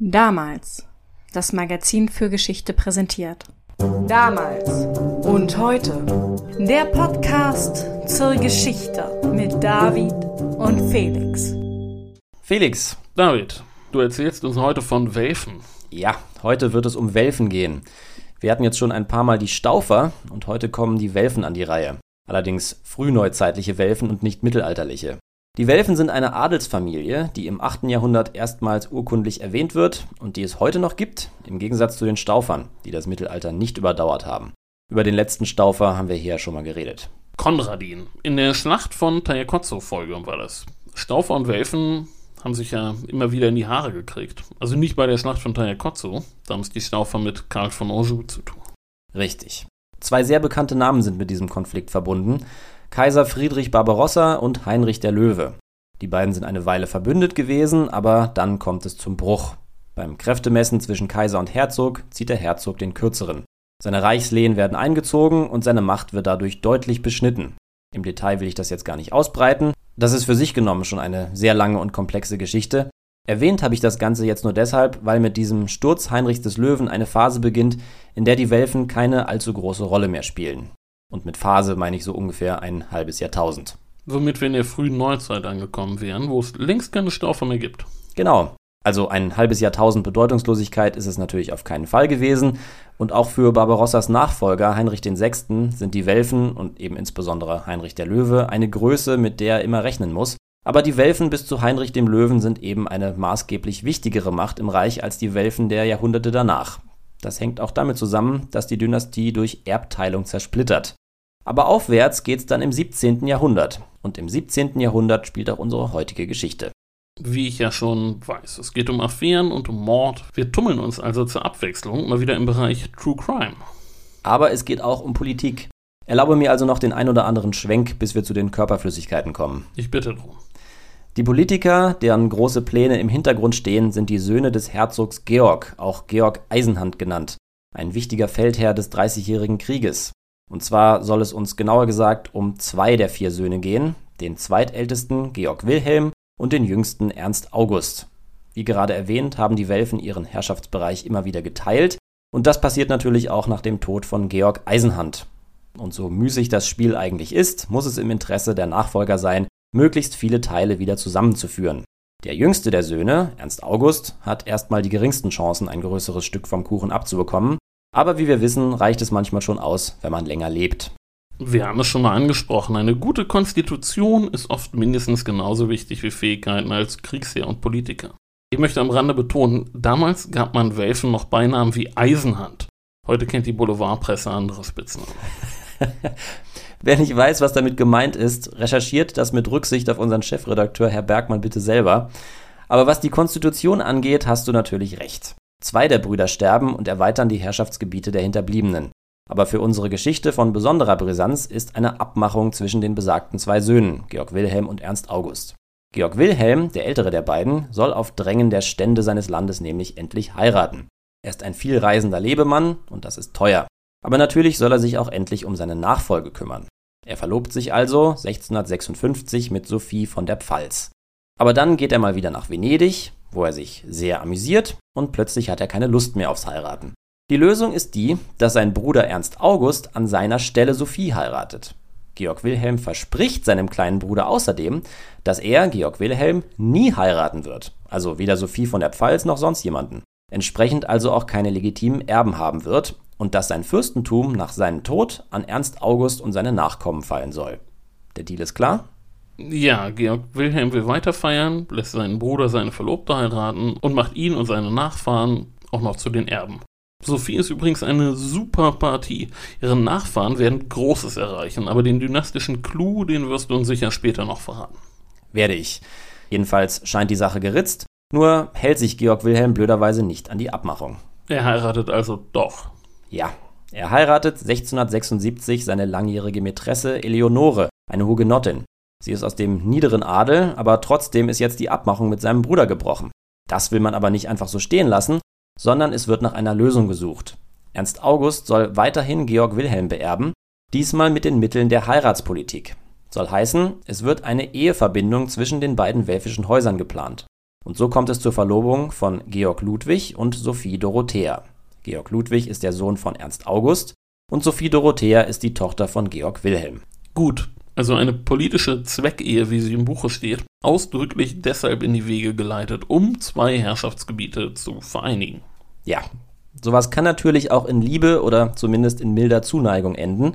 Damals. Das Magazin für Geschichte präsentiert. Damals und heute. Der Podcast zur Geschichte mit David und Felix. Felix, David, du erzählst uns heute von Welfen. ja, heute wird es um Welfen gehen. Wir hatten jetzt schon ein paar Mal die Staufer und heute kommen die Welfen an die Reihe. Allerdings frühneuzeitliche Welfen und nicht mittelalterliche. Die Welfen sind eine Adelsfamilie, die im 8. Jahrhundert erstmals urkundlich erwähnt wird und die es heute noch gibt, im Gegensatz zu den Staufern, die das Mittelalter nicht überdauert haben. Über den letzten Staufer haben wir hier ja schon mal geredet. Konradin. In der Schlacht von Tajakotzo-Folge war das. Staufer und Welfen haben sich ja immer wieder in die Haare gekriegt. Also nicht bei der Schlacht von Tajakotzo, da haben es die Staufer mit Karl von Anjou zu tun. Richtig. Zwei sehr bekannte Namen sind mit diesem Konflikt verbunden. Kaiser Friedrich Barbarossa und Heinrich der Löwe. Die beiden sind eine Weile verbündet gewesen, aber dann kommt es zum Bruch. Beim Kräftemessen zwischen Kaiser und Herzog zieht der Herzog den kürzeren. Seine Reichslehen werden eingezogen und seine Macht wird dadurch deutlich beschnitten. Im Detail will ich das jetzt gar nicht ausbreiten. Das ist für sich genommen schon eine sehr lange und komplexe Geschichte. Erwähnt habe ich das Ganze jetzt nur deshalb, weil mit diesem Sturz Heinrichs des Löwen eine Phase beginnt, in der die Welfen keine allzu große Rolle mehr spielen. Und mit Phase meine ich so ungefähr ein halbes Jahrtausend. Womit wir in der frühen Neuzeit angekommen wären, wo es längst keine Staufer mehr gibt. Genau. Also ein halbes Jahrtausend Bedeutungslosigkeit ist es natürlich auf keinen Fall gewesen. Und auch für Barbarossas Nachfolger Heinrich VI. sind die Welfen und eben insbesondere Heinrich der Löwe eine Größe, mit der er immer rechnen muss. Aber die Welfen bis zu Heinrich dem Löwen sind eben eine maßgeblich wichtigere Macht im Reich als die Welfen der Jahrhunderte danach. Das hängt auch damit zusammen, dass die Dynastie durch Erbteilung zersplittert. Aber aufwärts geht's dann im 17. Jahrhundert. Und im 17. Jahrhundert spielt auch unsere heutige Geschichte. Wie ich ja schon weiß, es geht um Affären und um Mord. Wir tummeln uns also zur Abwechslung mal wieder im Bereich True Crime. Aber es geht auch um Politik. Erlaube mir also noch den ein oder anderen Schwenk, bis wir zu den Körperflüssigkeiten kommen. Ich bitte drum. Die Politiker, deren große Pläne im Hintergrund stehen, sind die Söhne des Herzogs Georg, auch Georg Eisenhand genannt, ein wichtiger Feldherr des Dreißigjährigen Krieges. Und zwar soll es uns genauer gesagt um zwei der vier Söhne gehen, den zweitältesten Georg Wilhelm und den jüngsten Ernst August. Wie gerade erwähnt, haben die Welfen ihren Herrschaftsbereich immer wieder geteilt, und das passiert natürlich auch nach dem Tod von Georg Eisenhand. Und so müßig das Spiel eigentlich ist, muss es im Interesse der Nachfolger sein, möglichst viele Teile wieder zusammenzuführen. Der jüngste der Söhne, Ernst August, hat erstmal die geringsten Chancen, ein größeres Stück vom Kuchen abzubekommen, aber wie wir wissen, reicht es manchmal schon aus, wenn man länger lebt. Wir haben es schon mal angesprochen, eine gute Konstitution ist oft mindestens genauso wichtig wie Fähigkeiten als Kriegsherr und Politiker. Ich möchte am Rande betonen, damals gab man Welfen noch Beinamen wie Eisenhand. Heute kennt die Boulevardpresse andere Spitznamen. Wer nicht weiß, was damit gemeint ist, recherchiert das mit Rücksicht auf unseren Chefredakteur Herr Bergmann bitte selber. Aber was die Konstitution angeht, hast du natürlich recht. Zwei der Brüder sterben und erweitern die Herrschaftsgebiete der Hinterbliebenen. Aber für unsere Geschichte von besonderer Brisanz ist eine Abmachung zwischen den besagten zwei Söhnen, Georg Wilhelm und Ernst August. Georg Wilhelm, der ältere der beiden, soll auf Drängen der Stände seines Landes nämlich endlich heiraten. Er ist ein vielreisender Lebemann und das ist teuer. Aber natürlich soll er sich auch endlich um seine Nachfolge kümmern. Er verlobt sich also 1656 mit Sophie von der Pfalz. Aber dann geht er mal wieder nach Venedig, wo er sich sehr amüsiert und plötzlich hat er keine Lust mehr aufs Heiraten. Die Lösung ist die, dass sein Bruder Ernst August an seiner Stelle Sophie heiratet. Georg Wilhelm verspricht seinem kleinen Bruder außerdem, dass er, Georg Wilhelm, nie heiraten wird, also weder Sophie von der Pfalz noch sonst jemanden, entsprechend also auch keine legitimen Erben haben wird und dass sein Fürstentum nach seinem Tod an Ernst August und seine Nachkommen fallen soll. Der Deal ist klar? Ja, Georg Wilhelm will weiter feiern, lässt seinen Bruder seine Verlobte heiraten und macht ihn und seine Nachfahren auch noch zu den Erben. Sophie ist übrigens eine super Partie. Ihre Nachfahren werden Großes erreichen, aber den dynastischen Clou, den wirst du uns sicher später noch verraten. Werde ich. Jedenfalls scheint die Sache geritzt, nur hält sich Georg Wilhelm blöderweise nicht an die Abmachung. Er heiratet also doch. Ja, er heiratet 1676 seine langjährige Mätresse Eleonore, eine Hugenottin. Sie ist aus dem niederen Adel, aber trotzdem ist jetzt die Abmachung mit seinem Bruder gebrochen. Das will man aber nicht einfach so stehen lassen, sondern es wird nach einer Lösung gesucht. Ernst August soll weiterhin Georg Wilhelm beerben, diesmal mit den Mitteln der Heiratspolitik. Soll heißen, es wird eine Eheverbindung zwischen den beiden welfischen Häusern geplant. Und so kommt es zur Verlobung von Georg Ludwig und Sophie Dorothea. Georg Ludwig ist der Sohn von Ernst August und Sophie Dorothea ist die Tochter von Georg Wilhelm. Gut, also eine politische Zweckehe, wie sie im Buche steht, ausdrücklich deshalb in die Wege geleitet, um zwei Herrschaftsgebiete zu vereinigen. Ja, sowas kann natürlich auch in Liebe oder zumindest in milder Zuneigung enden,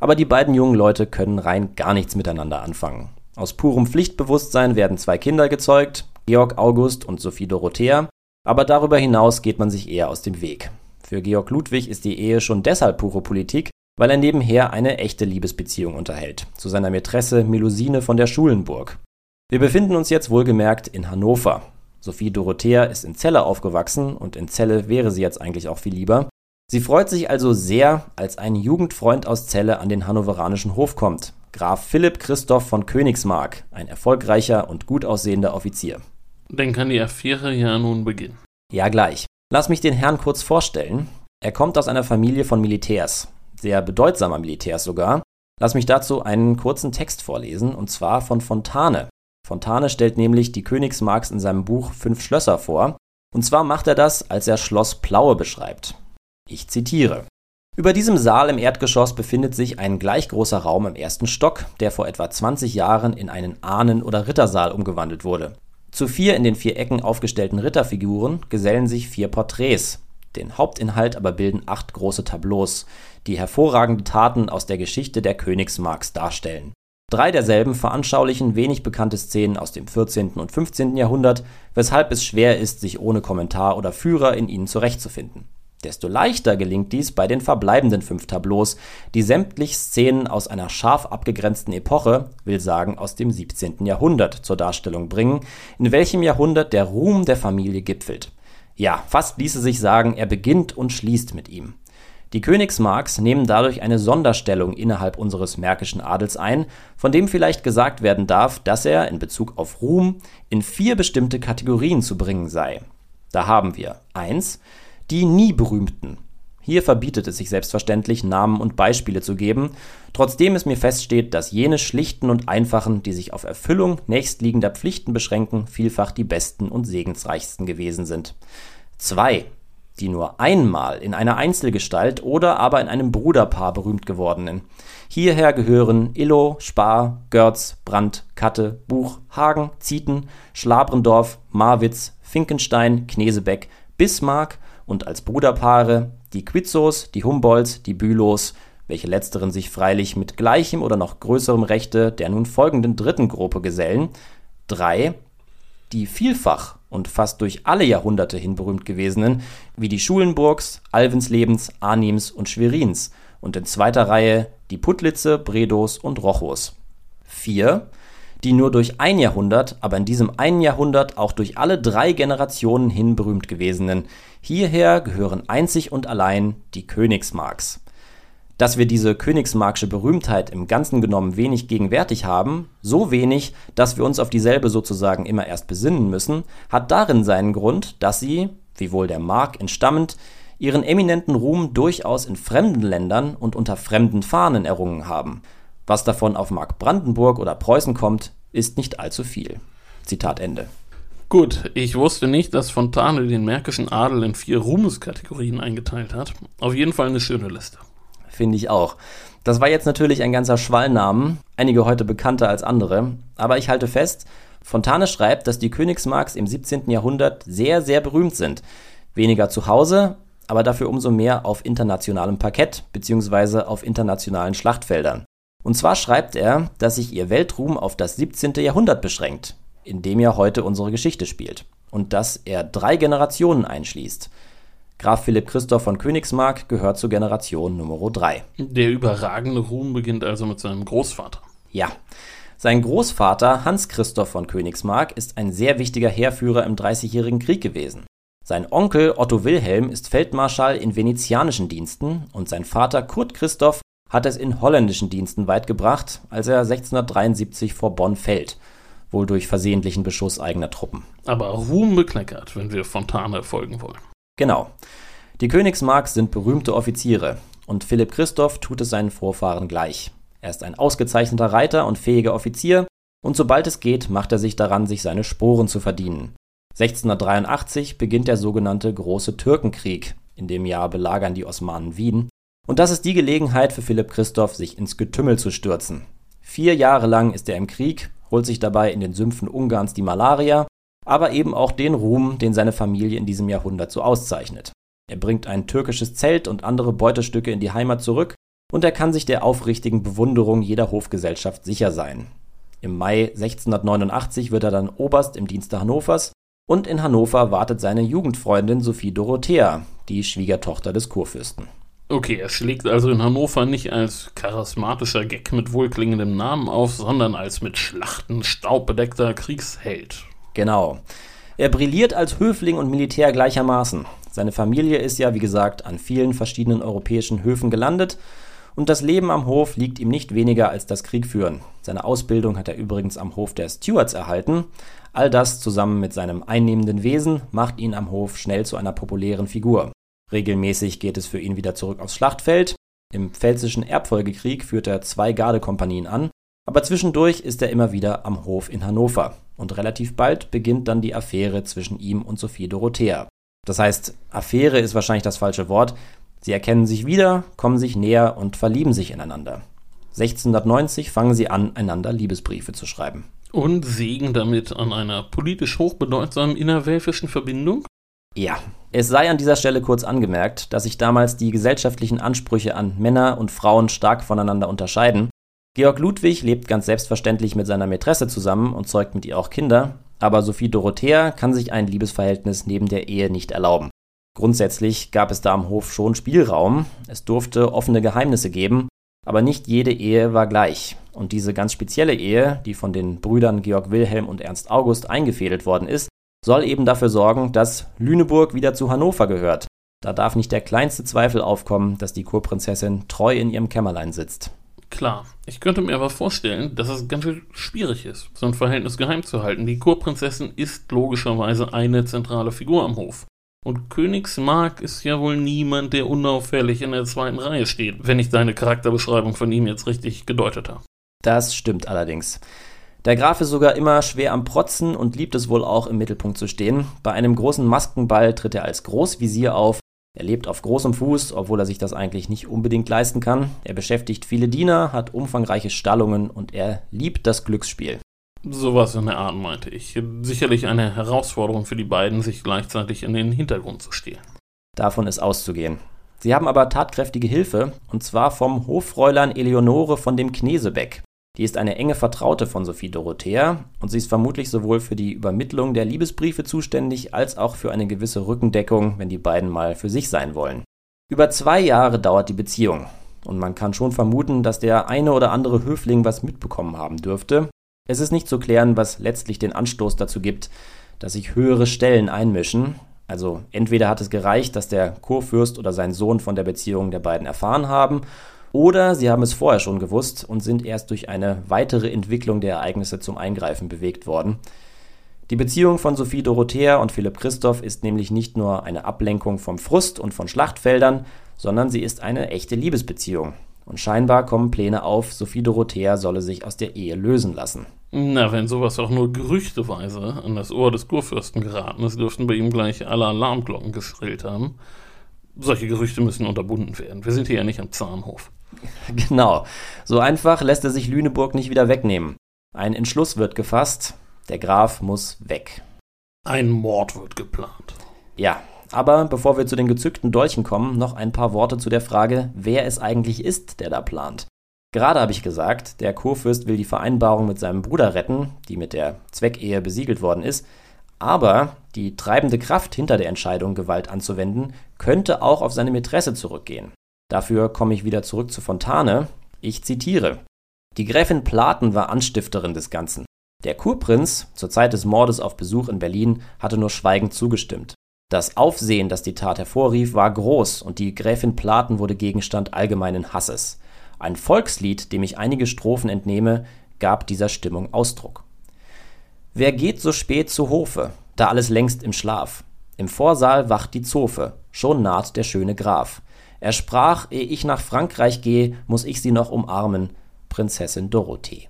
aber die beiden jungen Leute können rein gar nichts miteinander anfangen. Aus purem Pflichtbewusstsein werden zwei Kinder gezeugt, Georg August und Sophie Dorothea, aber darüber hinaus geht man sich eher aus dem Weg. Für Georg Ludwig ist die Ehe schon deshalb pure Politik, weil er nebenher eine echte Liebesbeziehung unterhält, zu seiner Mätresse Melusine von der Schulenburg. Wir befinden uns jetzt wohlgemerkt in Hannover. Sophie Dorothea ist in Celle aufgewachsen und in Celle wäre sie jetzt eigentlich auch viel lieber. Sie freut sich also sehr, als ein Jugendfreund aus Celle an den hannoveranischen Hof kommt. Graf Philipp Christoph von Königsmark, ein erfolgreicher und gut aussehender Offizier. Dann kann die Affäre ja nun beginnen. Ja, gleich. Lass mich den Herrn kurz vorstellen. Er kommt aus einer Familie von Militärs sehr bedeutsamer Militärs sogar. Lass mich dazu einen kurzen Text vorlesen, und zwar von Fontane. Fontane stellt nämlich die Königsmarks in seinem Buch Fünf Schlösser vor, und zwar macht er das, als er Schloss Plaue beschreibt. Ich zitiere. Über diesem Saal im Erdgeschoss befindet sich ein gleich großer Raum im ersten Stock, der vor etwa 20 Jahren in einen Ahnen- oder Rittersaal umgewandelt wurde. Zu vier in den vier Ecken aufgestellten Ritterfiguren gesellen sich vier Porträts, den Hauptinhalt aber bilden acht große Tableaus, die hervorragende Taten aus der Geschichte der Königsmarks darstellen. Drei derselben veranschaulichen wenig bekannte Szenen aus dem 14. und 15. Jahrhundert, weshalb es schwer ist, sich ohne Kommentar oder Führer in ihnen zurechtzufinden. Desto leichter gelingt dies bei den verbleibenden fünf Tableaus, die sämtlich Szenen aus einer scharf abgegrenzten Epoche, will sagen aus dem 17. Jahrhundert, zur Darstellung bringen, in welchem Jahrhundert der Ruhm der Familie gipfelt. Ja, fast ließe sich sagen, er beginnt und schließt mit ihm. Die Königsmarks nehmen dadurch eine Sonderstellung innerhalb unseres märkischen Adels ein, von dem vielleicht gesagt werden darf, dass er in Bezug auf Ruhm in vier bestimmte Kategorien zu bringen sei. Da haben wir 1. Die nie berühmten. Hier verbietet es sich selbstverständlich, Namen und Beispiele zu geben, trotzdem es mir feststeht, dass jene schlichten und einfachen, die sich auf Erfüllung nächstliegender Pflichten beschränken, vielfach die besten und segensreichsten gewesen sind. 2 die nur einmal in einer Einzelgestalt oder aber in einem Bruderpaar berühmt gewordenen. Hierher gehören Illo, Spar, Görz, Brandt, Katte, Buch, Hagen, Zieten, Schlabrendorf, Marwitz, Finkenstein, Knesebeck, Bismarck und als Bruderpaare die Quizzos, die Humboldts, die Bülows, welche letzteren sich freilich mit gleichem oder noch größerem Rechte der nun folgenden dritten Gruppe gesellen. 3 die vielfach und fast durch alle Jahrhunderte hin berühmt gewesenen, wie die Schulenburgs, Alvenslebens, Arnims und Schwerins und in zweiter Reihe die Putlitze, Bredos und Rochos. 4. Die nur durch ein Jahrhundert, aber in diesem einen Jahrhundert auch durch alle drei Generationen hin berühmt gewesenen. Hierher gehören einzig und allein die Königsmarks. Dass wir diese königsmarksche Berühmtheit im Ganzen genommen wenig gegenwärtig haben, so wenig, dass wir uns auf dieselbe sozusagen immer erst besinnen müssen, hat darin seinen Grund, dass sie, wiewohl der Mark entstammend, ihren eminenten Ruhm durchaus in fremden Ländern und unter fremden Fahnen errungen haben. Was davon auf Mark Brandenburg oder Preußen kommt, ist nicht allzu viel. Zitat Ende. Gut, ich wusste nicht, dass Fontane den märkischen Adel in vier Ruhmeskategorien eingeteilt hat. Auf jeden Fall eine schöne Liste finde ich auch. Das war jetzt natürlich ein ganzer Schwallnamen, einige heute bekannter als andere, aber ich halte fest, Fontane schreibt, dass die Königsmarks im 17. Jahrhundert sehr, sehr berühmt sind. Weniger zu Hause, aber dafür umso mehr auf internationalem Parkett bzw. auf internationalen Schlachtfeldern. Und zwar schreibt er, dass sich ihr Weltruhm auf das 17. Jahrhundert beschränkt, in dem ja heute unsere Geschichte spielt. Und dass er drei Generationen einschließt. Graf Philipp Christoph von Königsmark gehört zur Generation Nummer 3. Der überragende Ruhm beginnt also mit seinem Großvater. Ja. Sein Großvater Hans Christoph von Königsmark ist ein sehr wichtiger Heerführer im Dreißigjährigen Krieg gewesen. Sein Onkel Otto Wilhelm ist Feldmarschall in venezianischen Diensten und sein Vater Kurt Christoph hat es in holländischen Diensten weit gebracht, als er 1673 vor Bonn fällt, wohl durch versehentlichen Beschuss eigener Truppen. Aber Ruhm bekleckert, wenn wir Fontane folgen wollen. Genau. Die Königsmarks sind berühmte Offiziere und Philipp Christoph tut es seinen Vorfahren gleich. Er ist ein ausgezeichneter Reiter und fähiger Offizier und sobald es geht, macht er sich daran, sich seine Sporen zu verdienen. 1683 beginnt der sogenannte Große Türkenkrieg, in dem Jahr belagern die Osmanen Wien, und das ist die Gelegenheit für Philipp Christoph, sich ins Getümmel zu stürzen. Vier Jahre lang ist er im Krieg, holt sich dabei in den Sümpfen Ungarns die Malaria, aber eben auch den Ruhm, den seine Familie in diesem Jahrhundert so auszeichnet. Er bringt ein türkisches Zelt und andere Beutestücke in die Heimat zurück und er kann sich der aufrichtigen Bewunderung jeder Hofgesellschaft sicher sein. Im Mai 1689 wird er dann Oberst im Dienste Hannovers und in Hannover wartet seine Jugendfreundin Sophie Dorothea, die Schwiegertochter des Kurfürsten. Okay, er schlägt also in Hannover nicht als charismatischer Gag mit wohlklingendem Namen auf, sondern als mit Schlachten staubbedeckter Kriegsheld. Genau. Er brilliert als Höfling und Militär gleichermaßen. Seine Familie ist ja, wie gesagt, an vielen verschiedenen europäischen Höfen gelandet und das Leben am Hof liegt ihm nicht weniger als das Kriegführen. Seine Ausbildung hat er übrigens am Hof der Stewards erhalten. All das zusammen mit seinem einnehmenden Wesen macht ihn am Hof schnell zu einer populären Figur. Regelmäßig geht es für ihn wieder zurück aufs Schlachtfeld. Im Pfälzischen Erbfolgekrieg führt er zwei Gardekompanien an, aber zwischendurch ist er immer wieder am Hof in Hannover. Und relativ bald beginnt dann die Affäre zwischen ihm und Sophie Dorothea. Das heißt, Affäre ist wahrscheinlich das falsche Wort. Sie erkennen sich wieder, kommen sich näher und verlieben sich ineinander. 1690 fangen sie an, einander Liebesbriefe zu schreiben. Und sägen damit an einer politisch hochbedeutsamen innerwelfischen Verbindung? Ja, es sei an dieser Stelle kurz angemerkt, dass sich damals die gesellschaftlichen Ansprüche an Männer und Frauen stark voneinander unterscheiden. Georg Ludwig lebt ganz selbstverständlich mit seiner Mätresse zusammen und zeugt mit ihr auch Kinder, aber Sophie Dorothea kann sich ein Liebesverhältnis neben der Ehe nicht erlauben. Grundsätzlich gab es da am Hof schon Spielraum, es durfte offene Geheimnisse geben, aber nicht jede Ehe war gleich. Und diese ganz spezielle Ehe, die von den Brüdern Georg Wilhelm und Ernst August eingefädelt worden ist, soll eben dafür sorgen, dass Lüneburg wieder zu Hannover gehört. Da darf nicht der kleinste Zweifel aufkommen, dass die Kurprinzessin treu in ihrem Kämmerlein sitzt. Klar, ich könnte mir aber vorstellen, dass es ganz schön schwierig ist, so ein Verhältnis geheim zu halten. Die Kurprinzessin ist logischerweise eine zentrale Figur am Hof. Und Königsmark ist ja wohl niemand, der unauffällig in der zweiten Reihe steht, wenn ich deine Charakterbeschreibung von ihm jetzt richtig gedeutet habe. Das stimmt allerdings. Der Graf ist sogar immer schwer am Protzen und liebt es wohl auch im Mittelpunkt zu stehen. Bei einem großen Maskenball tritt er als Großvisier auf. Er lebt auf großem Fuß, obwohl er sich das eigentlich nicht unbedingt leisten kann. Er beschäftigt viele Diener, hat umfangreiche Stallungen und er liebt das Glücksspiel. Sowas in der Art meinte ich. Sicherlich eine Herausforderung für die beiden, sich gleichzeitig in den Hintergrund zu stehlen. Davon ist auszugehen. Sie haben aber tatkräftige Hilfe, und zwar vom Hoffräulein Eleonore von dem Knesebeck. Die ist eine enge Vertraute von Sophie Dorothea und sie ist vermutlich sowohl für die Übermittlung der Liebesbriefe zuständig als auch für eine gewisse Rückendeckung, wenn die beiden mal für sich sein wollen. Über zwei Jahre dauert die Beziehung und man kann schon vermuten, dass der eine oder andere Höfling was mitbekommen haben dürfte, es ist nicht zu klären, was letztlich den Anstoß dazu gibt, dass sich höhere Stellen einmischen. Also entweder hat es gereicht, dass der Kurfürst oder sein Sohn von der Beziehung der beiden erfahren haben, oder sie haben es vorher schon gewusst und sind erst durch eine weitere Entwicklung der Ereignisse zum Eingreifen bewegt worden. Die Beziehung von Sophie Dorothea und Philipp Christoph ist nämlich nicht nur eine Ablenkung vom Frust und von Schlachtfeldern, sondern sie ist eine echte Liebesbeziehung. Und scheinbar kommen Pläne auf, Sophie Dorothea solle sich aus der Ehe lösen lassen. Na, wenn sowas auch nur gerüchteweise an das Ohr des Kurfürsten geraten ist, dürften bei ihm gleich alle Alarmglocken geschrillt haben. Solche Gerüchte müssen unterbunden werden. Wir sind hier ja nicht am Zahnhof. Genau. So einfach lässt er sich Lüneburg nicht wieder wegnehmen. Ein Entschluss wird gefasst. Der Graf muss weg. Ein Mord wird geplant. Ja, aber bevor wir zu den gezückten Dolchen kommen, noch ein paar Worte zu der Frage, wer es eigentlich ist, der da plant. Gerade habe ich gesagt, der Kurfürst will die Vereinbarung mit seinem Bruder retten, die mit der Zweckehe besiegelt worden ist, aber die treibende Kraft hinter der Entscheidung, Gewalt anzuwenden, könnte auch auf seine Mätresse zurückgehen. Dafür komme ich wieder zurück zu Fontane. Ich zitiere. Die Gräfin Platen war Anstifterin des Ganzen. Der Kurprinz, zur Zeit des Mordes auf Besuch in Berlin, hatte nur schweigend zugestimmt. Das Aufsehen, das die Tat hervorrief, war groß und die Gräfin Platen wurde Gegenstand allgemeinen Hasses. Ein Volkslied, dem ich einige Strophen entnehme, gab dieser Stimmung Ausdruck. Wer geht so spät zu Hofe, da alles längst im Schlaf? Im Vorsaal wacht die Zofe, schon naht der schöne Graf. Er sprach, ehe ich nach Frankreich gehe, muss ich sie noch umarmen, Prinzessin Dorothee.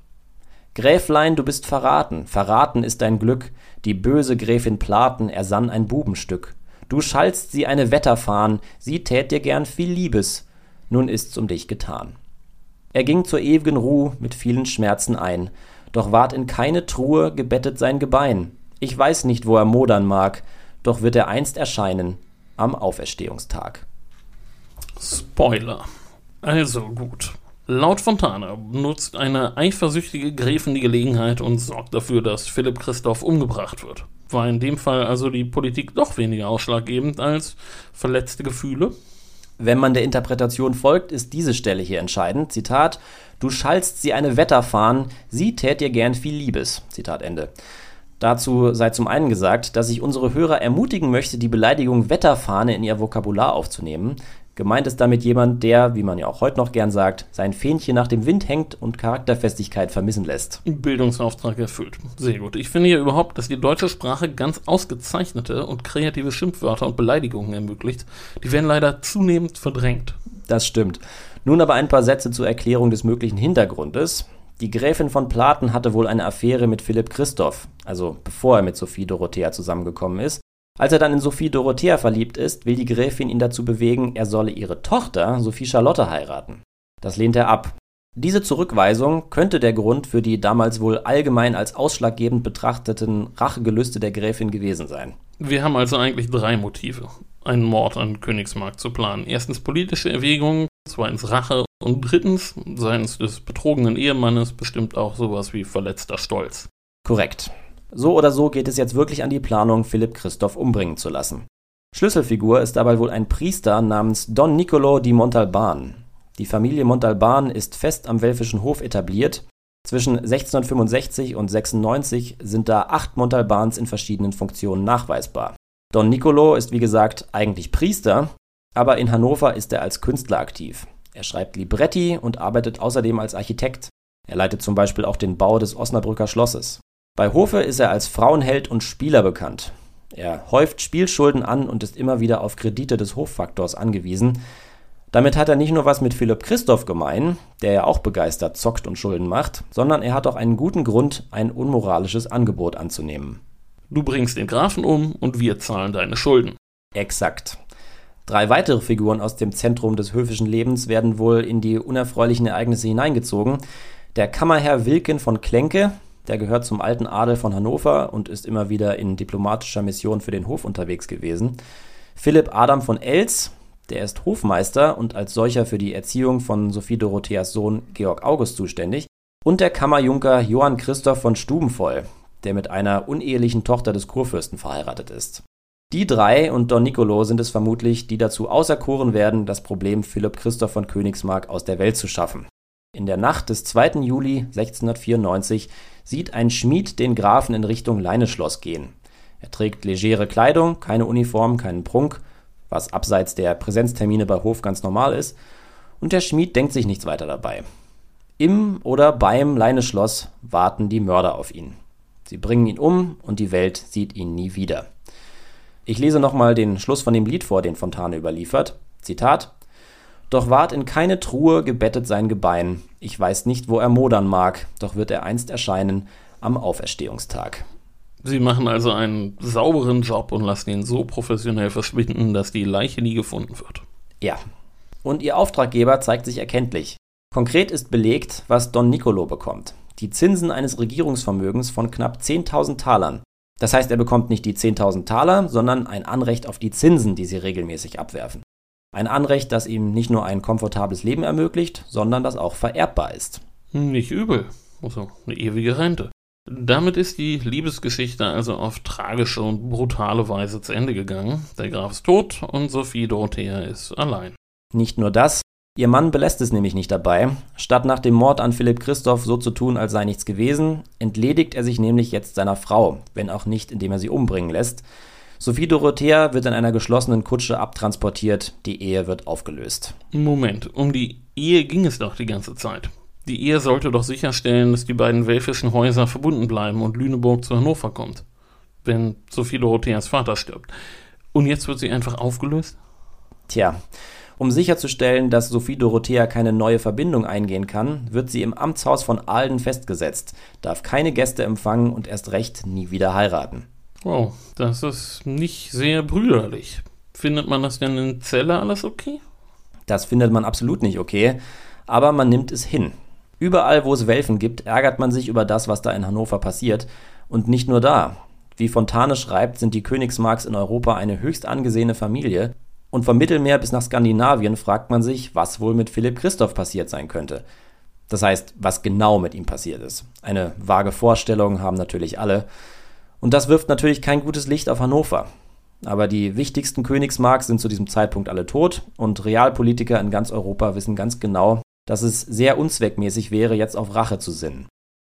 Gräflein, du bist verraten, verraten ist dein Glück, die böse Gräfin Platen ersann ein Bubenstück. Du schallst sie eine Wetterfahn, sie tät dir gern viel Liebes, nun ist's um dich getan. Er ging zur ewigen Ruh mit vielen Schmerzen ein, doch ward in keine Truhe gebettet sein Gebein. Ich weiß nicht, wo er modern mag, doch wird er einst erscheinen am Auferstehungstag. Spoiler. Also gut. Laut Fontana nutzt eine eifersüchtige Gräfin die Gelegenheit und sorgt dafür, dass Philipp Christoph umgebracht wird. War in dem Fall also die Politik doch weniger ausschlaggebend als verletzte Gefühle? Wenn man der Interpretation folgt, ist diese Stelle hier entscheidend. Zitat: Du schallst sie eine Wetterfahn, sie tät dir gern viel Liebes. Zitat Ende. Dazu sei zum einen gesagt, dass ich unsere Hörer ermutigen möchte, die Beleidigung Wetterfahne in ihr Vokabular aufzunehmen. Gemeint ist damit jemand, der, wie man ja auch heute noch gern sagt, sein Fähnchen nach dem Wind hängt und Charakterfestigkeit vermissen lässt. Bildungsauftrag erfüllt. Sehr gut. Ich finde ja überhaupt, dass die deutsche Sprache ganz ausgezeichnete und kreative Schimpfwörter und Beleidigungen ermöglicht. Die werden leider zunehmend verdrängt. Das stimmt. Nun aber ein paar Sätze zur Erklärung des möglichen Hintergrundes. Die Gräfin von Platen hatte wohl eine Affäre mit Philipp Christoph, also bevor er mit Sophie Dorothea zusammengekommen ist. Als er dann in Sophie Dorothea verliebt ist, will die Gräfin ihn dazu bewegen, er solle ihre Tochter Sophie Charlotte heiraten. Das lehnt er ab. Diese Zurückweisung könnte der Grund für die damals wohl allgemein als ausschlaggebend betrachteten Rachegelüste der Gräfin gewesen sein. Wir haben also eigentlich drei Motive, einen Mord an Königsmark zu planen. Erstens politische Erwägungen, zweitens Rache und drittens, seitens des betrogenen Ehemannes, bestimmt auch sowas wie verletzter Stolz. Korrekt. So oder so geht es jetzt wirklich an die Planung, Philipp Christoph umbringen zu lassen. Schlüsselfigur ist dabei wohl ein Priester namens Don Nicolo di Montalban. Die Familie Montalban ist fest am Welfischen Hof etabliert. Zwischen 1665 und 96 sind da acht Montalbans in verschiedenen Funktionen nachweisbar. Don Nicolo ist wie gesagt eigentlich Priester, aber in Hannover ist er als Künstler aktiv. Er schreibt Libretti und arbeitet außerdem als Architekt. Er leitet zum Beispiel auch den Bau des Osnabrücker Schlosses. Bei Hofe ist er als Frauenheld und Spieler bekannt. Er häuft Spielschulden an und ist immer wieder auf Kredite des Hoffaktors angewiesen. Damit hat er nicht nur was mit Philipp Christoph gemein, der ja auch begeistert zockt und Schulden macht, sondern er hat auch einen guten Grund, ein unmoralisches Angebot anzunehmen. Du bringst den Grafen um und wir zahlen deine Schulden. Exakt. Drei weitere Figuren aus dem Zentrum des höfischen Lebens werden wohl in die unerfreulichen Ereignisse hineingezogen. Der Kammerherr Wilken von Klenke, der gehört zum alten Adel von Hannover und ist immer wieder in diplomatischer Mission für den Hof unterwegs gewesen. Philipp Adam von Els, der ist Hofmeister und als solcher für die Erziehung von Sophie Dorotheas Sohn Georg August zuständig. Und der Kammerjunker Johann Christoph von Stubenvoll, der mit einer unehelichen Tochter des Kurfürsten verheiratet ist. Die drei und Don Nicolo sind es vermutlich, die dazu auserkoren werden, das Problem Philipp Christoph von Königsmark aus der Welt zu schaffen. In der Nacht des 2. Juli 1694 sieht ein Schmied den Grafen in Richtung Leineschloss gehen. Er trägt legere Kleidung, keine Uniform, keinen Prunk, was abseits der Präsenztermine bei Hof ganz normal ist, und der Schmied denkt sich nichts weiter dabei. Im oder beim Leineschloss warten die Mörder auf ihn. Sie bringen ihn um und die Welt sieht ihn nie wieder. Ich lese nochmal den Schluss von dem Lied vor, den Fontane überliefert. Zitat doch ward in keine Truhe gebettet sein Gebein. Ich weiß nicht, wo er modern mag, doch wird er einst erscheinen am Auferstehungstag. Sie machen also einen sauberen Job und lassen ihn so professionell verschwinden, dass die Leiche nie gefunden wird. Ja. Und ihr Auftraggeber zeigt sich erkenntlich. Konkret ist belegt, was Don Nicolo bekommt. Die Zinsen eines Regierungsvermögens von knapp 10.000 Talern. Das heißt, er bekommt nicht die 10.000 Taler, sondern ein Anrecht auf die Zinsen, die sie regelmäßig abwerfen. Ein Anrecht, das ihm nicht nur ein komfortables Leben ermöglicht, sondern das auch vererbbar ist. Nicht übel. Also eine ewige Rente. Damit ist die Liebesgeschichte also auf tragische und brutale Weise zu Ende gegangen. Der Graf ist tot und Sophie Dorothea ist allein. Nicht nur das, ihr Mann belässt es nämlich nicht dabei. Statt nach dem Mord an Philipp Christoph so zu tun, als sei nichts gewesen, entledigt er sich nämlich jetzt seiner Frau, wenn auch nicht, indem er sie umbringen lässt. Sophie Dorothea wird in einer geschlossenen Kutsche abtransportiert, die Ehe wird aufgelöst. Moment, um die Ehe ging es doch die ganze Zeit. Die Ehe sollte doch sicherstellen, dass die beiden welfischen Häuser verbunden bleiben und Lüneburg zu Hannover kommt, wenn Sophie Dorotheas Vater stirbt. Und jetzt wird sie einfach aufgelöst? Tja, Um sicherzustellen, dass Sophie Dorothea keine neue Verbindung eingehen kann, wird sie im Amtshaus von Ahlden festgesetzt, darf keine Gäste empfangen und erst recht nie wieder heiraten. Oh, das ist nicht sehr brüderlich. Findet man das denn in Zelle alles okay? Das findet man absolut nicht okay, aber man nimmt es hin. Überall, wo es Welfen gibt, ärgert man sich über das, was da in Hannover passiert. Und nicht nur da. Wie Fontane schreibt, sind die Königsmarks in Europa eine höchst angesehene Familie. Und vom Mittelmeer bis nach Skandinavien fragt man sich, was wohl mit Philipp Christoph passiert sein könnte. Das heißt, was genau mit ihm passiert ist. Eine vage Vorstellung haben natürlich alle. Und das wirft natürlich kein gutes Licht auf Hannover. Aber die wichtigsten Königsmarks sind zu diesem Zeitpunkt alle tot und Realpolitiker in ganz Europa wissen ganz genau, dass es sehr unzweckmäßig wäre, jetzt auf Rache zu sinnen.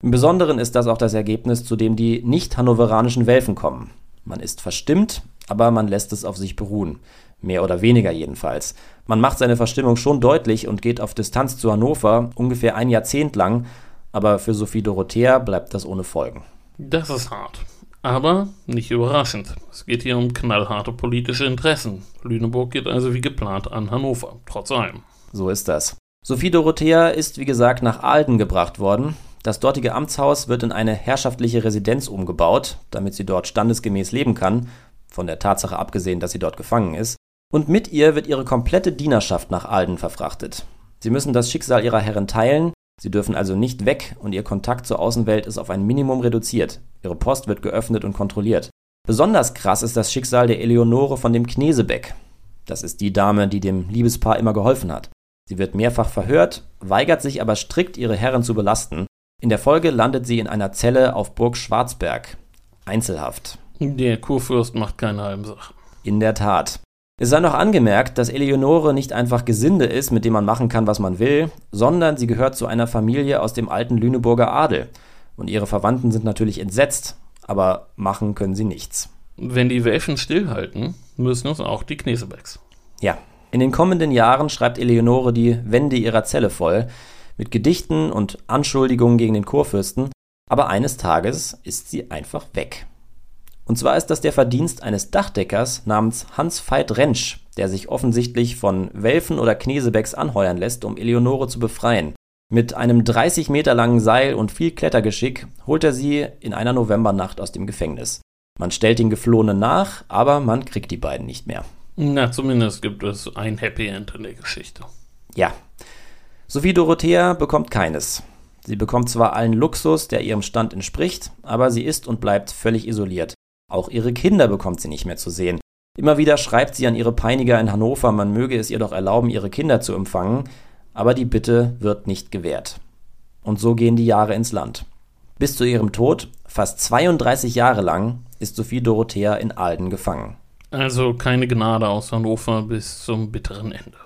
Im Besonderen ist das auch das Ergebnis, zu dem die nicht-hannoveranischen Welfen kommen. Man ist verstimmt, aber man lässt es auf sich beruhen. Mehr oder weniger jedenfalls. Man macht seine Verstimmung schon deutlich und geht auf Distanz zu Hannover, ungefähr ein Jahrzehnt lang, aber für Sophie Dorothea bleibt das ohne Folgen. Das ist hart. Aber nicht überraschend. Es geht hier um knallharte politische Interessen. Lüneburg geht also wie geplant an Hannover, trotz allem. So ist das. Sophie Dorothea ist, wie gesagt, nach Ahlden gebracht worden. Das dortige Amtshaus wird in eine herrschaftliche Residenz umgebaut, damit sie dort standesgemäß leben kann, von der Tatsache abgesehen, dass sie dort gefangen ist. Und mit ihr wird ihre komplette Dienerschaft nach Ahlden verfrachtet. Sie müssen das Schicksal ihrer Herren teilen, sie dürfen also nicht weg und ihr Kontakt zur Außenwelt ist auf ein Minimum reduziert. Ihre Post wird geöffnet und kontrolliert. Besonders krass ist das Schicksal der Eleonore von dem Knesebeck. Das ist die Dame, die dem Liebespaar immer geholfen hat. Sie wird mehrfach verhört, weigert sich aber strikt, ihre Herren zu belasten. In der Folge landet sie in einer Zelle auf Burg Schwarzberg. Einzelhaft. Der Kurfürst macht keine halben Sachen. In der Tat. Es sei noch angemerkt, dass Eleonore nicht einfach Gesinde ist, mit dem man machen kann, was man will, sondern sie gehört zu einer Familie aus dem alten Lüneburger Adel. Und ihre Verwandten sind natürlich entsetzt, aber machen können sie nichts. Wenn die Welfen stillhalten, müssen uns auch die Knesebecks. Ja, in den kommenden Jahren schreibt Eleonore die Wände ihrer Zelle voll, mit Gedichten und Anschuldigungen gegen den Kurfürsten, aber eines Tages ist sie einfach weg. Und zwar ist das der Verdienst eines Dachdeckers namens Hans Veit Rentsch, der sich offensichtlich von Welfen oder Knesebecks anheuern lässt, um Eleonore zu befreien. Mit einem 30 Meter langen Seil und viel Klettergeschick holt er sie in einer Novembernacht aus dem Gefängnis. Man stellt den Geflohenen nach, aber man kriegt die beiden nicht mehr. Na, zumindest gibt es ein Happy End in der Geschichte. Ja. Sophie Dorothea bekommt keines. Sie bekommt zwar allen Luxus, der ihrem Stand entspricht, aber sie ist und bleibt völlig isoliert. Auch ihre Kinder bekommt sie nicht mehr zu sehen. Immer wieder schreibt sie an ihre Peiniger in Hannover, man möge es ihr doch erlauben, ihre Kinder zu empfangen, aber die Bitte wird nicht gewährt. Und so gehen die Jahre ins Land. Bis zu ihrem Tod, fast 32 Jahre lang, ist Sophie Dorothea in Ahlden gefangen. Also keine Gnade aus Hannover bis zum bitteren Ende.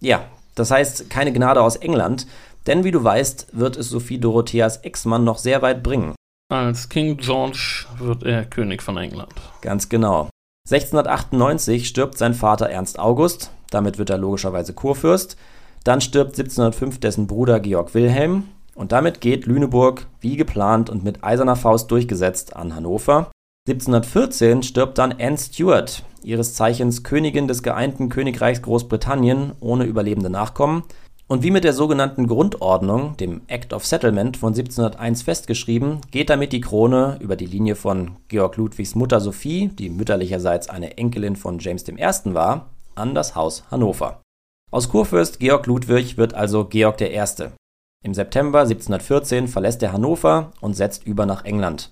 Ja, das heißt keine Gnade aus England, denn wie du weißt, wird es Sophie Dorotheas Ex-Mann noch sehr weit bringen. Als King George wird er König von England. Ganz genau. 1698 stirbt sein Vater Ernst August, damit wird er logischerweise Kurfürst. Dann stirbt 1705 dessen Bruder Georg Wilhelm und damit geht Lüneburg wie geplant und mit eiserner Faust durchgesetzt an Hannover. 1714 stirbt dann Anne Stuart, ihres Zeichens Königin des geeinten Königreichs Großbritannien, ohne überlebende Nachkommen. Und wie mit der sogenannten Grundordnung, dem Act of Settlement von 1701 festgeschrieben, geht damit die Krone über die Linie von Georg Ludwigs Mutter Sophie, die mütterlicherseits eine Enkelin von James I. war, an das Haus Hannover. Aus Kurfürst Georg Ludwig wird also Georg I. Im September 1714 verlässt er Hannover und setzt über nach England.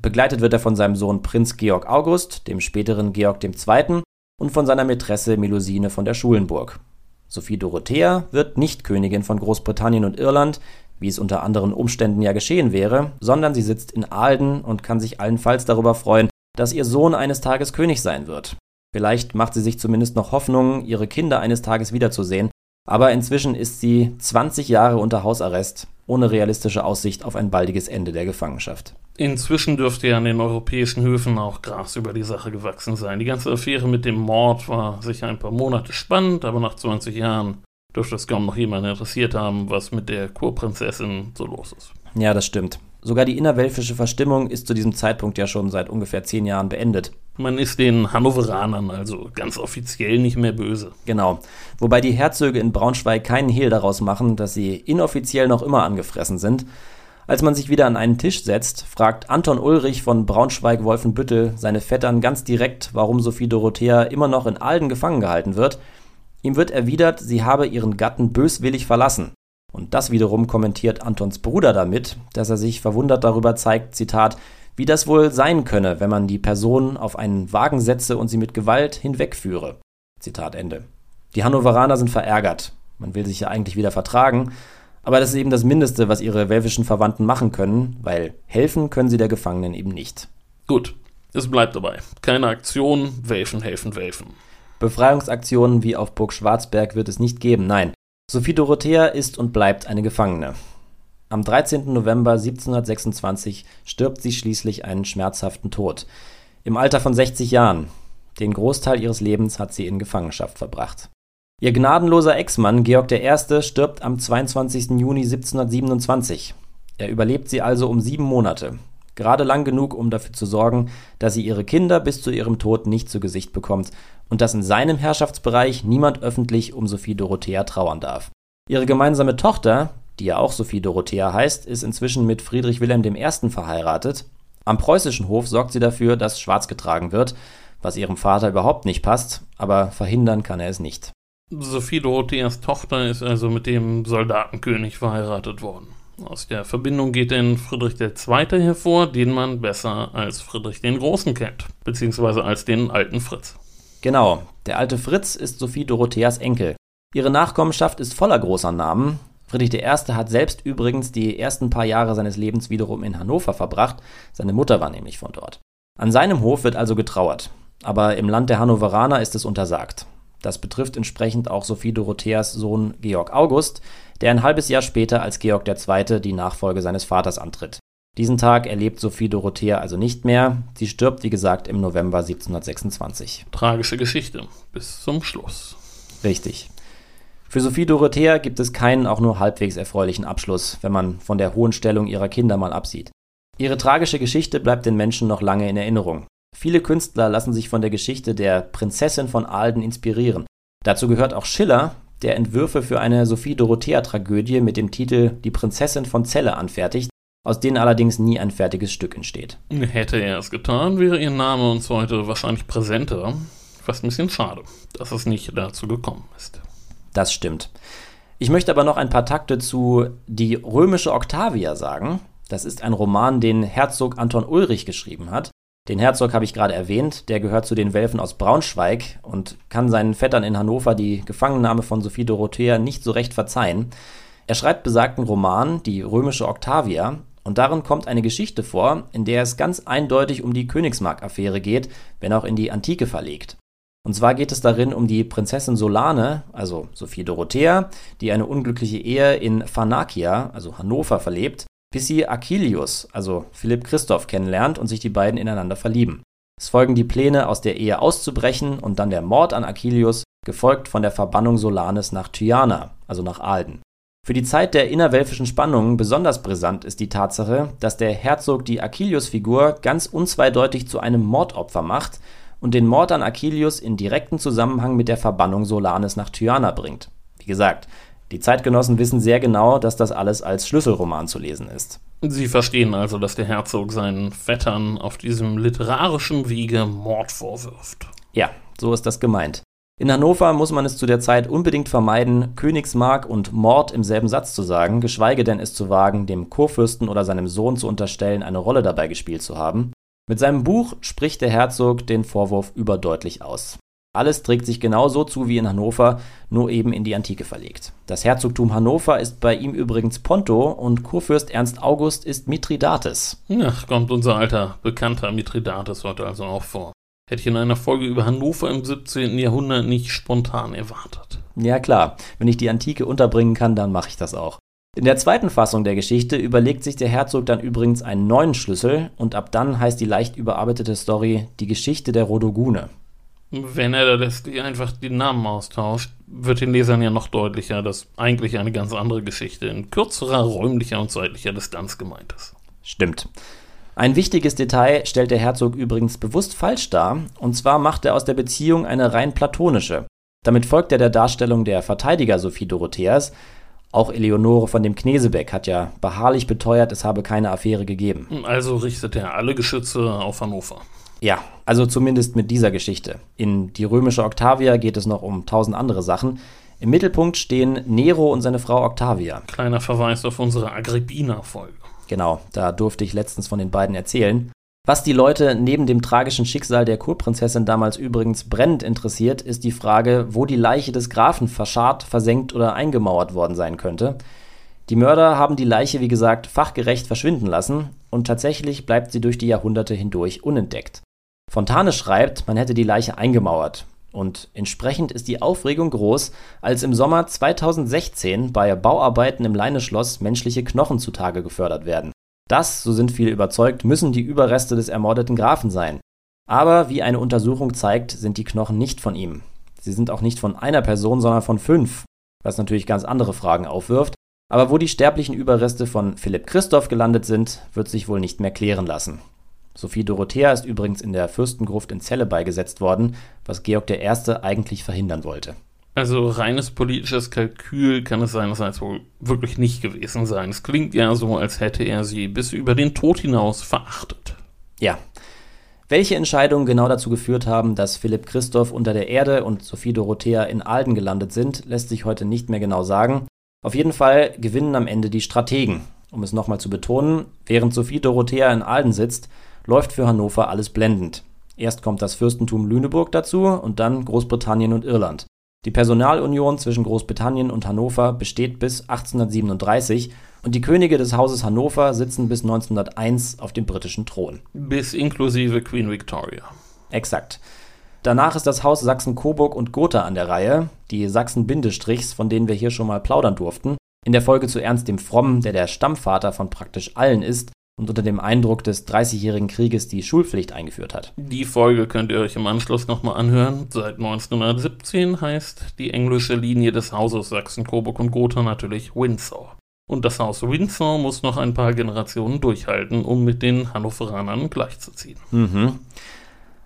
Begleitet wird er von seinem Sohn Prinz Georg August, dem späteren Georg II. und von seiner Mätresse Melusine von der Schulenburg. Sophie Dorothea wird nicht Königin von Großbritannien und Irland, wie es unter anderen Umständen ja geschehen wäre, sondern sie sitzt in Ahlden und kann sich allenfalls darüber freuen, dass ihr Sohn eines Tages König sein wird. Vielleicht macht sie sich zumindest noch Hoffnung, ihre Kinder eines Tages wiederzusehen, aber inzwischen ist sie 20 Jahre unter Hausarrest, ohne realistische Aussicht auf ein baldiges Ende der Gefangenschaft. Inzwischen dürfte ja an den europäischen Höfen auch Gras über die Sache gewachsen sein. Die ganze Affäre mit dem Mord war sicher ein paar Monate spannend, aber nach 20 Jahren dürfte es kaum noch jemanden interessiert haben, was mit der Kurprinzessin so los ist. Ja, das stimmt. Sogar die innerwelfische Verstimmung ist zu diesem Zeitpunkt ja schon seit ungefähr zehn Jahren beendet. Man ist den Hannoveranern also ganz offiziell nicht mehr böse. Genau. Wobei die Herzöge in Braunschweig keinen Hehl daraus machen, dass sie inoffiziell noch immer angefressen sind. Als man sich wieder an einen Tisch setzt, fragt Anton Ulrich von Braunschweig-Wolfenbüttel seine Vettern ganz direkt, warum Sophie Dorothea immer noch in Alden gefangen gehalten wird. Ihm wird erwidert, sie habe ihren Gatten böswillig verlassen. Und das wiederum kommentiert Antons Bruder damit, dass er sich verwundert darüber zeigt, Zitat, wie das wohl sein könne, wenn man die Person auf einen Wagen setze und sie mit Gewalt hinwegführe. Zitat Ende. Die Hannoveraner sind verärgert. Man will sich ja eigentlich wieder vertragen, aber das ist eben das Mindeste, was ihre welfischen Verwandten machen können, weil helfen können sie der Gefangenen eben nicht. Gut, es bleibt dabei. Keine Aktion, Welfen, helfen, Welfen. Befreiungsaktionen wie auf Burg Schwarzberg wird es nicht geben, nein. Sophie Dorothea ist und bleibt eine Gefangene. Am 13. November 1726 stirbt sie schließlich einen schmerzhaften Tod. Im Alter von 60 Jahren. Den Großteil ihres Lebens hat sie in Gefangenschaft verbracht. Ihr gnadenloser Ex-Mann Georg I. stirbt am 22. Juni 1727. Er überlebt sie also um sieben Monate. Gerade lang genug, um dafür zu sorgen, dass sie ihre Kinder bis zu ihrem Tod nicht zu Gesicht bekommt und dass in seinem Herrschaftsbereich niemand öffentlich um Sophie Dorothea trauern darf. Ihre gemeinsame Tochter, die ja auch Sophie Dorothea heißt, ist inzwischen mit Friedrich Wilhelm I. verheiratet. Am preußischen Hof sorgt sie dafür, dass schwarz getragen wird, was ihrem Vater überhaupt nicht passt, aber verhindern kann er es nicht. Sophie Dorotheas Tochter ist also mit dem Soldatenkönig verheiratet worden. Aus der Verbindung geht denn Friedrich II. hervor, den man besser als Friedrich den Großen kennt, beziehungsweise als den alten Fritz. Genau, der alte Fritz ist Sophie Dorotheas Enkel. Ihre Nachkommenschaft ist voller großer Namen, Friedrich I. hat selbst übrigens die ersten paar Jahre seines Lebens wiederum in Hannover verbracht, seine Mutter war nämlich von dort. An seinem Hof wird also getrauert, aber im Land der Hannoveraner ist es untersagt. Das betrifft entsprechend auch Sophie Dorotheas Sohn Georg August, der ein halbes Jahr später als Georg II. die Nachfolge seines Vaters antritt. Diesen Tag erlebt Sophie Dorothea also nicht mehr. Sie stirbt, wie gesagt, im November 1726. Tragische Geschichte bis zum Schluss. Richtig. Für Sophie Dorothea gibt es keinen auch nur halbwegs erfreulichen Abschluss, wenn man von der hohen Stellung ihrer Kinder mal absieht. Ihre tragische Geschichte bleibt den Menschen noch lange in Erinnerung. Viele Künstler lassen sich von der Geschichte der Prinzessin von Alden inspirieren. Dazu gehört auch Schiller, der Entwürfe für eine Sophie-Dorothea-Tragödie mit dem Titel Die Prinzessin von Celle anfertigt, aus denen allerdings nie ein fertiges Stück entsteht. Hätte er es getan, wäre ihr Name uns heute wahrscheinlich präsenter. Fast ein bisschen schade, dass es nicht dazu gekommen ist. Das stimmt. Ich möchte aber noch ein paar Takte zu Die römische Octavia sagen. Das ist ein Roman, den Herzog Anton Ulrich geschrieben hat. Den Herzog habe ich gerade erwähnt, der gehört zu den Welfen aus Braunschweig und kann seinen Vettern in Hannover die Gefangennahme von Sophie Dorothea nicht so recht verzeihen. Er schreibt besagten Roman, die römische Octavia, und darin kommt eine Geschichte vor, in der es ganz eindeutig um die Königsmark-Affäre geht, wenn auch in die Antike verlegt. Und zwar geht es darin um die Prinzessin Solane, also Sophie Dorothea, die eine unglückliche Ehe in Pharnakia, also Hannover, verlebt, bis sie Achillius, also Philipp Christoph, kennenlernt und sich die beiden ineinander verlieben. Es folgen die Pläne, aus der Ehe auszubrechen und dann der Mord an Achillius, gefolgt von der Verbannung Solanes nach Tyana, also nach Alden. Für die Zeit der innerwelfischen Spannungen besonders brisant ist die Tatsache, dass der Herzog die Achillius-Figur ganz unzweideutig zu einem Mordopfer macht und den Mord an Achillius in direkten Zusammenhang mit der Verbannung Solanes nach Tyana bringt. Wie gesagt, die Zeitgenossen wissen sehr genau, dass das alles als Schlüsselroman zu lesen ist. Sie verstehen also, dass der Herzog seinen Vettern auf diesem literarischen Wege Mord vorwirft. Ja, so ist das gemeint. In Hannover muss man es zu der Zeit unbedingt vermeiden, Königsmark und Mord im selben Satz zu sagen, geschweige denn es zu wagen, dem Kurfürsten oder seinem Sohn zu unterstellen, eine Rolle dabei gespielt zu haben. Mit seinem Buch spricht der Herzog den Vorwurf überdeutlich aus. Alles trägt sich genau so zu wie in Hannover, nur eben in die Antike verlegt. Das Herzogtum Hannover ist bei ihm übrigens Ponto und Kurfürst Ernst August ist Mithridates. Ach, kommt unser alter Bekannter Mithridates heute also auch vor. Hätte ich in einer Folge über Hannover im 17. Jahrhundert nicht spontan erwartet. Ja klar, wenn ich die Antike unterbringen kann, dann mache ich das auch. In der zweiten Fassung der Geschichte überlegt sich der Herzog dann übrigens einen neuen Schlüssel und ab dann heißt die leicht überarbeitete Story Die Geschichte der Rodogune. Wenn er letztlich einfach die Namen austauscht, wird den Lesern ja noch deutlicher, dass eigentlich eine ganz andere Geschichte in kürzerer räumlicher und zeitlicher Distanz gemeint ist. Stimmt. Ein wichtiges Detail stellt der Herzog übrigens bewusst falsch dar, und zwar macht er aus der Beziehung eine rein platonische. Damit folgt er der Darstellung der Verteidiger Sophie Dorotheas. Auch Eleonore von dem Knesebeck hat ja beharrlich beteuert, es habe keine Affäre gegeben. Also richtet er alle Geschütze auf Hannover. Ja, also zumindest mit dieser Geschichte. In Die römische Octavia geht es noch um tausend andere Sachen. Im Mittelpunkt stehen Nero und seine Frau Octavia. Kleiner Verweis auf unsere Agrippina-Folge. Genau, da durfte ich letztens von den beiden erzählen. Was die Leute neben dem tragischen Schicksal der Kurprinzessin damals übrigens brennend interessiert, ist die Frage, wo die Leiche des Grafen verscharrt, versenkt oder eingemauert worden sein könnte. Die Mörder haben die Leiche, wie gesagt, fachgerecht verschwinden lassen und tatsächlich bleibt sie durch die Jahrhunderte hindurch unentdeckt. Fontane schreibt, man hätte die Leiche eingemauert. Und entsprechend ist die Aufregung groß, als im Sommer 2016 bei Bauarbeiten im Leineschloss menschliche Knochen zutage gefördert werden. Das, so sind viele überzeugt, müssen die Überreste des ermordeten Grafen sein. Aber wie eine Untersuchung zeigt, sind die Knochen nicht von ihm. Sie sind auch nicht von einer Person, sondern von fünf, was natürlich ganz andere Fragen aufwirft. Aber wo die sterblichen Überreste von Philipp Christoph gelandet sind, wird sich wohl nicht mehr klären lassen. Sophie Dorothea ist übrigens in der Fürstengruft in Celle beigesetzt worden, was Georg I. eigentlich verhindern wollte. Also reines politisches Kalkül kann es seinerseits wohl wirklich nicht gewesen sein. Es klingt ja so, als hätte er sie bis über den Tod hinaus verachtet. Ja. Welche Entscheidungen genau dazu geführt haben, dass Philipp Christoph unter der Erde und Sophie Dorothea in Alden gelandet sind, lässt sich heute nicht mehr genau sagen. Auf jeden Fall gewinnen am Ende die Strategen. Um es nochmal zu betonen, während Sophie Dorothea in Alden sitzt, läuft für Hannover alles blendend. Erst kommt das Fürstentum Lüneburg dazu und dann Großbritannien und Irland. Die Personalunion zwischen Großbritannien und Hannover besteht bis 1837 und die Könige des Hauses Hannover sitzen bis 1901 auf dem britischen Thron. Bis inklusive Queen Victoria. Exakt. Danach ist das Haus Sachsen-Coburg und Gotha an der Reihe, die Sachsen-Bindestrichs, von denen wir hier schon mal plaudern durften. In der Folge zu Ernst dem Frommen, der der Stammvater von praktisch allen ist, und unter dem Eindruck des Dreißigjährigen Krieges die Schulpflicht eingeführt hat. Die Folge könnt ihr euch im Anschluss nochmal anhören. Seit 1917 heißt die englische Linie des Hauses Sachsen-Coburg und Gotha natürlich Windsor. Und das Haus Windsor muss noch ein paar Generationen durchhalten, um mit den Hannoveranern gleichzuziehen. Mhm.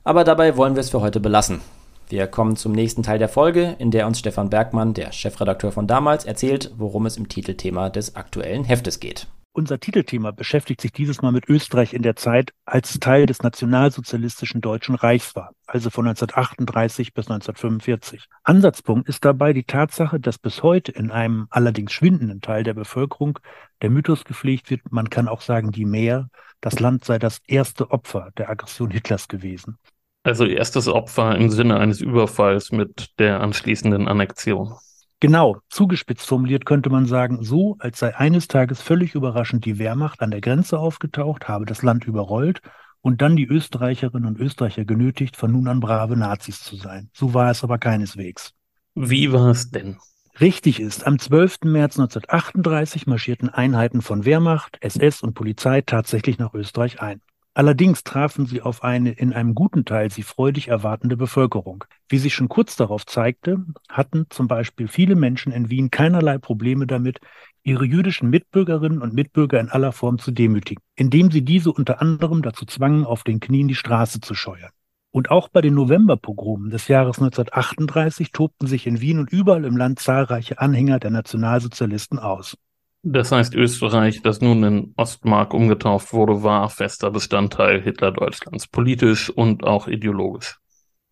Aber dabei wollen wir es für heute belassen. Wir kommen zum nächsten Teil der Folge, in der uns Stefan Bergmann, der Chefredakteur von damals, erzählt, worum es im Titelthema des aktuellen Heftes geht. Unser Titelthema beschäftigt sich dieses Mal mit Österreich in der Zeit, als Teil des nationalsozialistischen Deutschen Reichs war, also von 1938 bis 1945. Ansatzpunkt ist dabei die Tatsache, dass bis heute in einem allerdings schwindenden Teil der Bevölkerung der Mythos gepflegt wird, man kann auch sagen, die Mehr, das Land sei das erste Opfer der Aggression Hitlers gewesen. Also erstes Opfer im Sinne eines Überfalls mit der anschließenden Annexion. Genau, zugespitzt formuliert könnte man sagen, so als sei eines Tages völlig überraschend die Wehrmacht an der Grenze aufgetaucht, habe das Land überrollt und dann die Österreicherinnen und Österreicher genötigt, von nun an brave Nazis zu sein. So war es aber keineswegs. Wie war es denn? Richtig ist, am 12. März 1938 marschierten Einheiten von Wehrmacht, SS und Polizei tatsächlich nach Österreich ein. Allerdings trafen sie auf eine in einem guten Teil sie freudig erwartende Bevölkerung. Wie sich schon kurz darauf zeigte, hatten zum Beispiel viele Menschen in Wien keinerlei Probleme damit, ihre jüdischen Mitbürgerinnen und Mitbürger in aller Form zu demütigen, indem sie diese unter anderem dazu zwangen, auf den Knien die Straße zu scheuern. Und auch bei den Novemberpogromen des Jahres 1938 tobten sich in Wien und überall im Land zahlreiche Anhänger der Nationalsozialisten aus. Das heißt, Österreich, das nun in Ostmark umgetauft wurde, war fester Bestandteil Hitler-Deutschlands, politisch und auch ideologisch.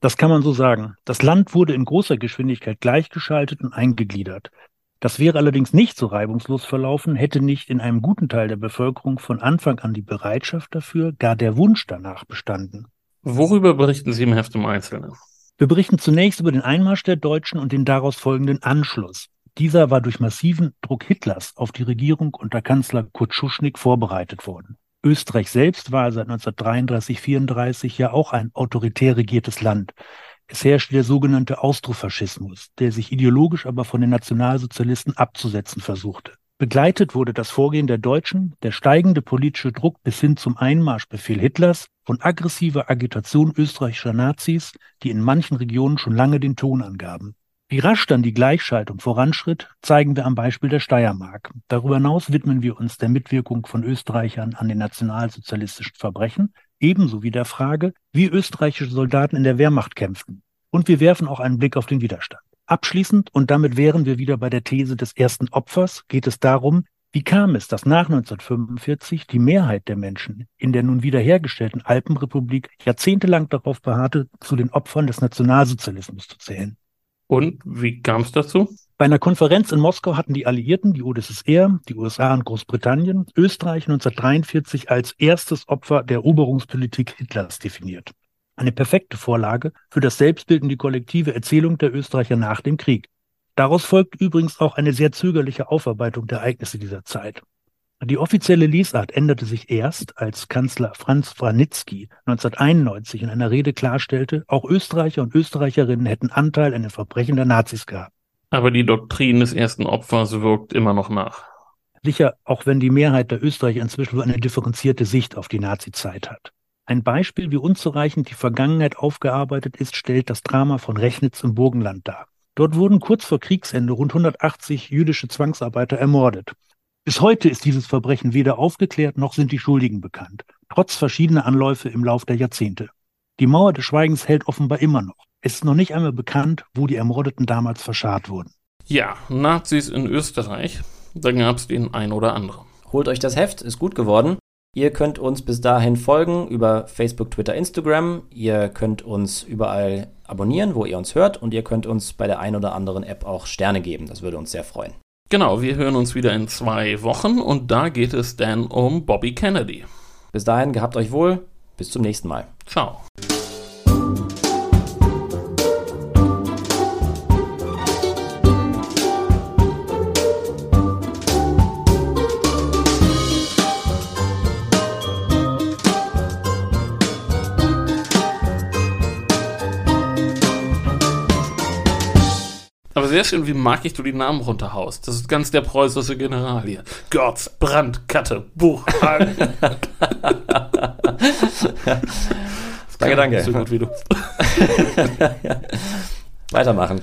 Das kann man so sagen. Das Land wurde in großer Geschwindigkeit gleichgeschaltet und eingegliedert. Das wäre allerdings nicht so reibungslos verlaufen, hätte nicht in einem guten Teil der Bevölkerung von Anfang an die Bereitschaft dafür, gar der Wunsch danach bestanden. Worüber berichten Sie im Heft im Einzelnen? Wir berichten zunächst über den Einmarsch der Deutschen und den daraus folgenden Anschluss. Dieser war durch massiven Druck Hitlers auf die Regierung unter Kanzler Kurt Schuschnigg vorbereitet worden. Österreich selbst war seit 1933, 34 ja auch ein autoritär regiertes Land. Es herrschte der sogenannte Austrofaschismus, der sich ideologisch aber von den Nationalsozialisten abzusetzen versuchte. Begleitet wurde das Vorgehen der Deutschen, der steigende politische Druck bis hin zum Einmarschbefehl Hitlers von aggressiver Agitation österreichischer Nazis, die in manchen Regionen schon lange den Ton angaben. Wie rasch dann die Gleichschaltung voranschritt, zeigen wir am Beispiel der Steiermark. Darüber hinaus widmen wir uns der Mitwirkung von Österreichern an den nationalsozialistischen Verbrechen, ebenso wie der Frage, wie österreichische Soldaten in der Wehrmacht kämpften. Und wir werfen auch einen Blick auf den Widerstand. Abschließend, und damit wären wir wieder bei der These des ersten Opfers, geht es darum, wie kam es, dass nach 1945 die Mehrheit der Menschen in der nun wiederhergestellten Alpenrepublik jahrzehntelang darauf beharrte, zu den Opfern des Nationalsozialismus zu zählen? Und wie kam es dazu? Bei einer Konferenz in Moskau hatten die Alliierten, die UdSSR, die USA und Großbritannien, Österreich 1943 als erstes Opfer der Eroberungspolitik Hitlers definiert. Eine perfekte Vorlage für das Selbstbild und die kollektive Erzählung der Österreicher nach dem Krieg. Daraus folgt übrigens auch eine sehr zögerliche Aufarbeitung der Ereignisse dieser Zeit. Die offizielle Lesart änderte sich erst, als Kanzler Franz Vranitzky 1991 in einer Rede klarstellte, auch Österreicher und Österreicherinnen hätten Anteil an den Verbrechen der Nazis gehabt. Aber die Doktrin des ersten Opfers wirkt immer noch nach. Sicher, auch wenn die Mehrheit der Österreicher inzwischen eine differenzierte Sicht auf die Nazizeit hat. Ein Beispiel, wie unzureichend die Vergangenheit aufgearbeitet ist, stellt das Drama von Rechnitz im Burgenland dar. Dort wurden kurz vor Kriegsende rund 180 jüdische Zwangsarbeiter ermordet. Bis heute ist dieses Verbrechen weder aufgeklärt noch sind die Schuldigen bekannt, trotz verschiedener Anläufe im Lauf der Jahrzehnte. Die Mauer des Schweigens hält offenbar immer noch. Es ist noch nicht einmal bekannt, wo die Ermordeten damals verscharrt wurden. Ja, Nazis in Österreich, da gab es den ein oder anderen. Holt euch das Heft, ist gut geworden. Ihr könnt uns bis dahin folgen über Facebook, Twitter, Instagram. Ihr könnt uns überall abonnieren, wo ihr uns hört. Und ihr könnt uns bei der ein oder anderen App auch Sterne geben. Das würde uns sehr freuen. Genau, wir hören uns wieder in zwei Wochen und da geht es dann um Bobby Kennedy. Bis dahin, gehabt euch wohl. Bis zum nächsten Mal. Ciao. Sehr schön, wie markig du die Namen runterhaust. Das ist ganz der preußische General hier. Görz, Brand, Katte, Buchhagen. danke, danke. So gut wie du. Weitermachen.